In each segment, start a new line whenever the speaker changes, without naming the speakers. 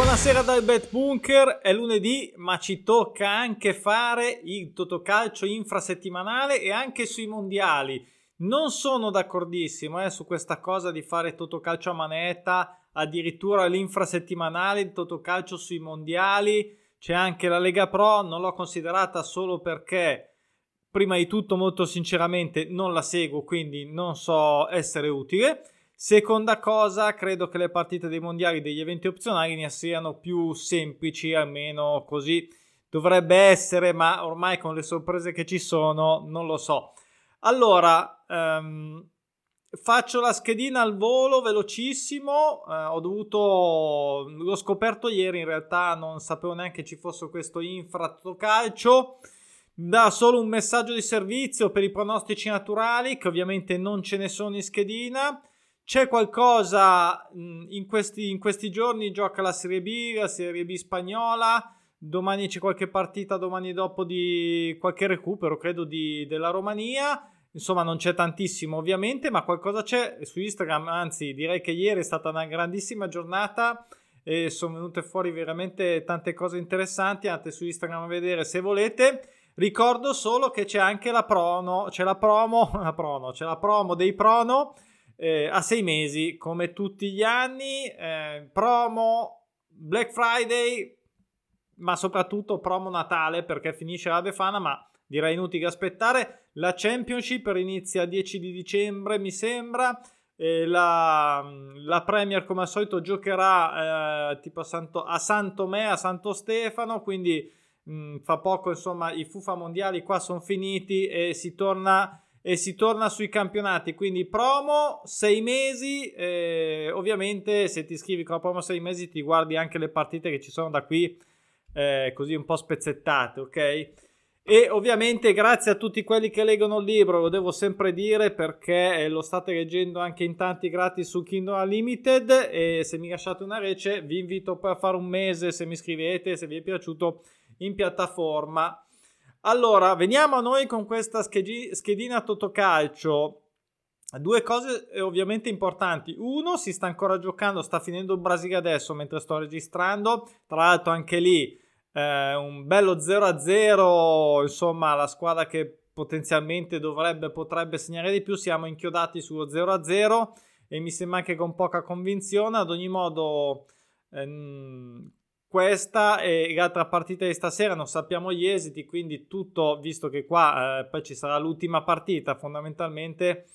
Buonasera dal Bet Bunker, è lunedì ma ci tocca anche fare il totocalcio infrasettimanale e anche sui mondiali. Non sono d'accordissimo eh, su questa cosa di fare totocalcio a manetta, addirittura l'infrasettimanale, il totocalcio sui mondiali. C'è anche la Lega Pro, non l'ho considerata solo perché, prima di tutto, molto sinceramente, non la seguo, quindi non so essere utile. Seconda cosa, credo che le partite dei mondiali degli eventi opzionali ne siano più semplici, almeno così dovrebbe essere, ma ormai con le sorprese che ci sono non lo so. Allora, um, faccio la schedina al volo velocissimo, uh, ho dovuto, l'ho scoperto ieri, in realtà non sapevo neanche ci fosse questo infratto calcio. Da solo un messaggio di servizio per i pronostici naturali, che ovviamente non ce ne sono in schedina. C'è qualcosa in questi, in questi giorni, gioca la Serie B, la Serie B spagnola, domani c'è qualche partita, domani dopo di qualche recupero, credo, di, della Romania. Insomma, non c'è tantissimo ovviamente, ma qualcosa c'è su Instagram. Anzi, direi che ieri è stata una grandissima giornata e sono venute fuori veramente tante cose interessanti. Andate su Instagram a vedere se volete. Ricordo solo che c'è anche la promo, c'è la promo, la promo, c'è la promo dei prono eh, a sei mesi come tutti gli anni, eh, promo Black Friday, ma soprattutto promo Natale perché finisce la Befana, ma direi inutile aspettare. La Championship inizia il 10 di dicembre, mi sembra. La, la, Premier, come al solito, giocherà eh, tipo a Santo, a San Tomé, a Santo Stefano. Quindi mh, mm, fa poco, insomma, i FUFA mondiali qua sono finiti e si torna e si torna sui campionati. Quindi promo 6 mesi. Eh, ovviamente, se ti iscrivi con la promo 6 mesi, ti guardi anche le partite che ci sono da qui, eh, così un po' spezzettate, ok? E ovviamente grazie a tutti quelli che leggono il libro, lo devo sempre dire perché lo state leggendo anche in tanti gratis su Kindle Unlimited e se mi lasciate una rece vi invito poi a fare un mese se mi scrivete, se vi è piaciuto in piattaforma. Allora, veniamo a noi con questa schedina Totocalcio. Due cose eh, ovviamente importanti. Uno, si sta ancora giocando, sta finendo il Brasile adesso mentre sto registrando. Tra l'altro anche lì eh, un bello 0-0, insomma la squadra che potenzialmente dovrebbe, potrebbe segnare di più. Siamo inchiodati sullo 0-0 e mi sembra anche con poca convinzione. Ad ogni modo... Ehm, questa e l'altra partita di stasera non sappiamo gli esiti, quindi tutto, visto che qua eh, poi ci sarà l'ultima partita fondamentalmente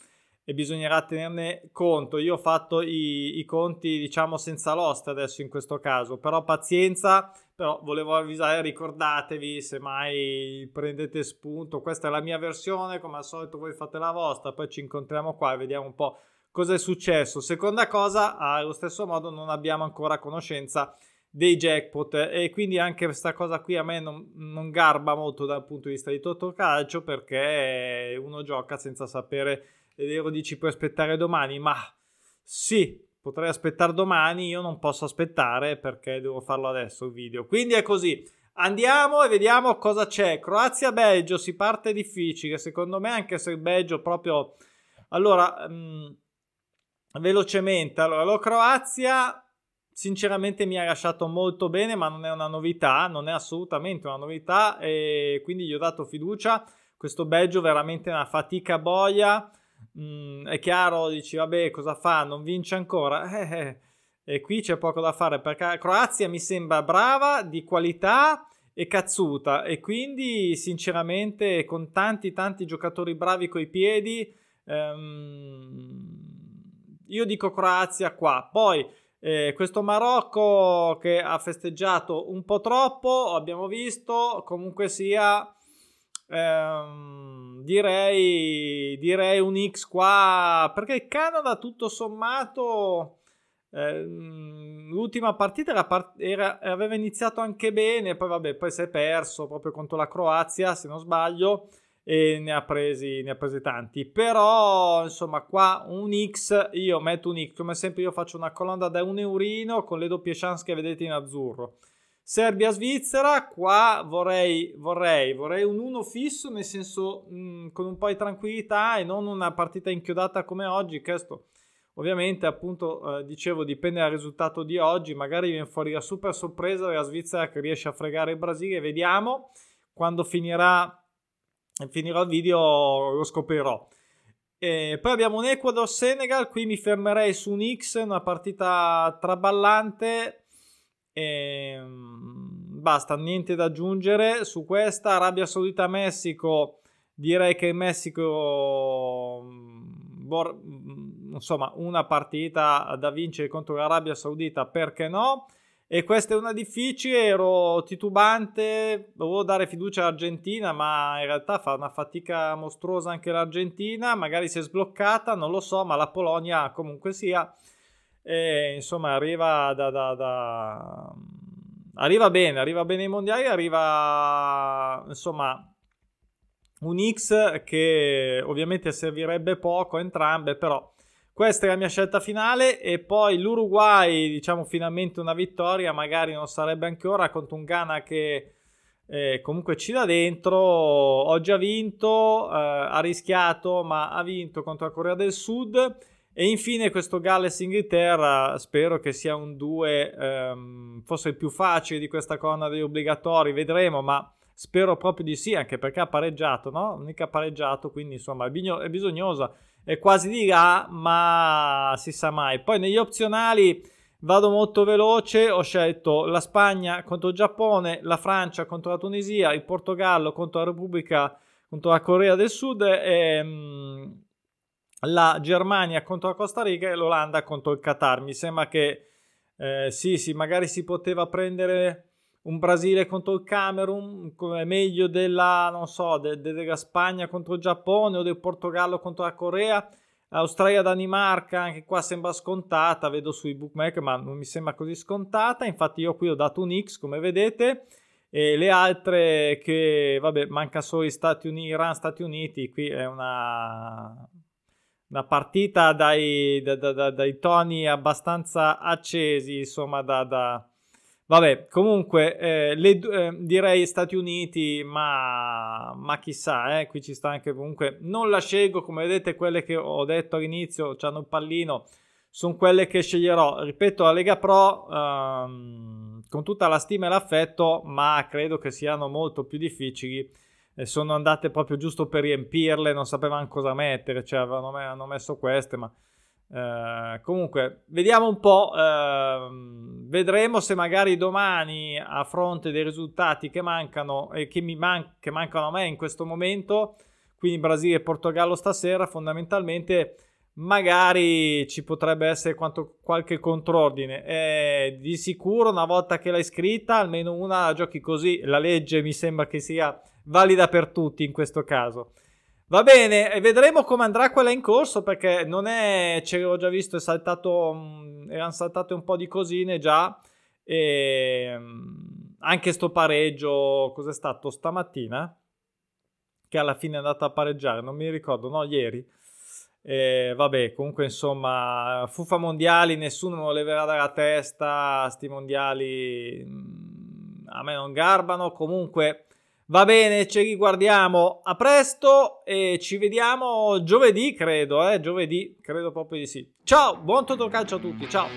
e bisognerà tenerne conto. Io ho fatto i, i conti, diciamo, senza l'oste adesso in questo caso, però pazienza, però volevo avvisare, ricordatevi se mai prendete spunto, questa è la mia versione, come al solito voi fate la vostra, poi ci incontriamo qua e vediamo un po' cosa è successo. Seconda cosa, allo stesso modo non abbiamo ancora conoscenza dei jackpot. E quindi anche questa cosa qui a me non, non garba molto dal punto di vista di Totocalcio perché uno gioca senza sapere ed ero dici puoi aspettare domani ma sì potrei aspettare domani io non posso aspettare perché devo farlo adesso il video. Quindi è così. Andiamo e vediamo cosa c'è. Croazia-Belgio si parte difficile secondo me anche se il Belgio proprio allora mh, velocemente. Allora la Croazia sinceramente mi ha lasciato molto bene, ma non è una novità, non è assolutamente una novità e quindi gli ho dato fiducia. Questo Belgio veramente una fatica boia. Mm, è chiaro, dici, vabbè, cosa fa? Non vince ancora. Eh, eh. E qui c'è poco da fare perché Croazia mi sembra brava, di qualità e cazzuta e quindi sinceramente con tanti tanti giocatori bravi coi piedi ehm, io dico Croazia qua poi eh, questo Marocco che ha festeggiato un po' troppo, abbiamo visto, comunque sia, ehm, direi, direi un X qua, perché il Canada tutto sommato... Ehm, l'ultima partita era part- era, aveva iniziato anche bene, poi vabbè, poi si è perso proprio contro la Croazia, se non sbaglio e ne ha presi, ne ha presi tanti. Però, insomma, qua un X, io metto un X, come sempre io faccio una colonna da un eurino con le doppie chance che vedete in azzurro. Serbia-Svizzera, qua vorrei, vorrei, vorrei un 1 fisso, nel senso mh, mm, con un po' di tranquillità e non una partita inchiodata come oggi. Questo Ovviamente, appunto, eh, dicevo, dipende dal risultato di oggi. Magari viene fuori la super sorpresa della Svizzera che riesce a fregare il Brasile. Vediamo quando finirà, finirò il video, lo scoprirò. E poi abbiamo un Ecuador-Senegal. Qui mi fermerei su un X, una partita traballante. E, basta, niente da aggiungere su questa. Arabia Saudita-Messico. Direi che il Messico insomma una partita da vincere contro l'Arabia Saudita, perché no? E questa è una difficile, ero titubante, dovevo dare fiducia all'Argentina, ma in realtà fa una fatica mostruosa anche l'Argentina, magari si è sbloccata, non lo so, ma la Polonia comunque sia, e, insomma arriva da, da, da... Arriva bene, arriva bene ai mondiali, arriva insomma un X che ovviamente servirebbe poco entrambe, però questa è la mia scelta finale e poi l'Uruguay, diciamo finalmente una vittoria, magari non sarebbe anche ora contro un Ghana che eh, comunque ci dà dentro, oggi ha vinto, eh, ha rischiato ma ha vinto contro la Corea del Sud. E infine questo Galles-Inghilterra, spero che sia un 2, ehm, forse il più facile di questa corona degli obbligatori, vedremo ma spero proprio di sì anche perché ha pareggiato, no? Mica pareggiato, quindi insomma è, bisognosa è quasi di là, ma si sa mai. Poi negli opzionali vado molto veloce, ho scelto la Spagna contro il Giappone, la Francia contro la Tunisia, il Portogallo contro la Repubblica, contro la Corea del Sud e um, la Germania contro la Costa Rica e l'Olanda contro il Qatar. Mi sembra che eh, sì, sì, magari si poteva prendere un Brasile contro il Camerun, come meglio della, non so, de, de, della Spagna contro il Giappone o del Portogallo contro la Corea. Australia-Danimarca, anche qua sembra scontata, vedo sui bookmaker, ma non mi sembra così scontata. Infatti io qui ho dato un X, come vedete. E le altre che, vabbè, manca solo Stati Uniti, Iran, Stati Uniti, qui è una, una partita dai, da, da, da, dai toni abbastanza accesi, insomma, da Vabbè, comunque, eh, le, eh, direi Stati Uniti, ma, ma chissà, eh, qui ci sta anche comunque. Non la scelgo, come vedete, quelle che ho detto all'inizio, hanno il pallino, sono quelle che sceglierò. Ripeto, la Lega Pro, ehm, con tutta la stima e l'affetto, ma credo che siano molto più difficili. Sono andate proprio giusto per riempirle, non sapevano cosa mettere, cioè avevano, messo queste, ma Uh, comunque, vediamo un po'. Uh, vedremo se magari domani, a fronte dei risultati che mancano e che, mi man- che mancano a me in questo momento, quindi Brasile e Portogallo stasera, fondamentalmente magari ci potrebbe essere quanto, qualche contrordine. Eh, di sicuro, una volta che l'hai scritta, almeno una la giochi così. La legge mi sembra che sia valida per tutti in questo caso. Va bene, vedremo come andrà quella in corso perché non è, ce l'ho già visto, è saltato, mm, erano saltate un po' di cosine già e mm, anche sto pareggio, cos'è stato stamattina? Che alla fine è andato a pareggiare, non mi ricordo, no, ieri. E vabbè, comunque insomma, fuffa mondiali, nessuno me lo leverà dalla testa, sti mondiali mm, a me non garbano, comunque Va bene, ci riguardiamo. A presto e ci vediamo giovedì, credo, eh? Giovedì, credo proprio di sì. Ciao, buon Totocalcio a tutti, ciao.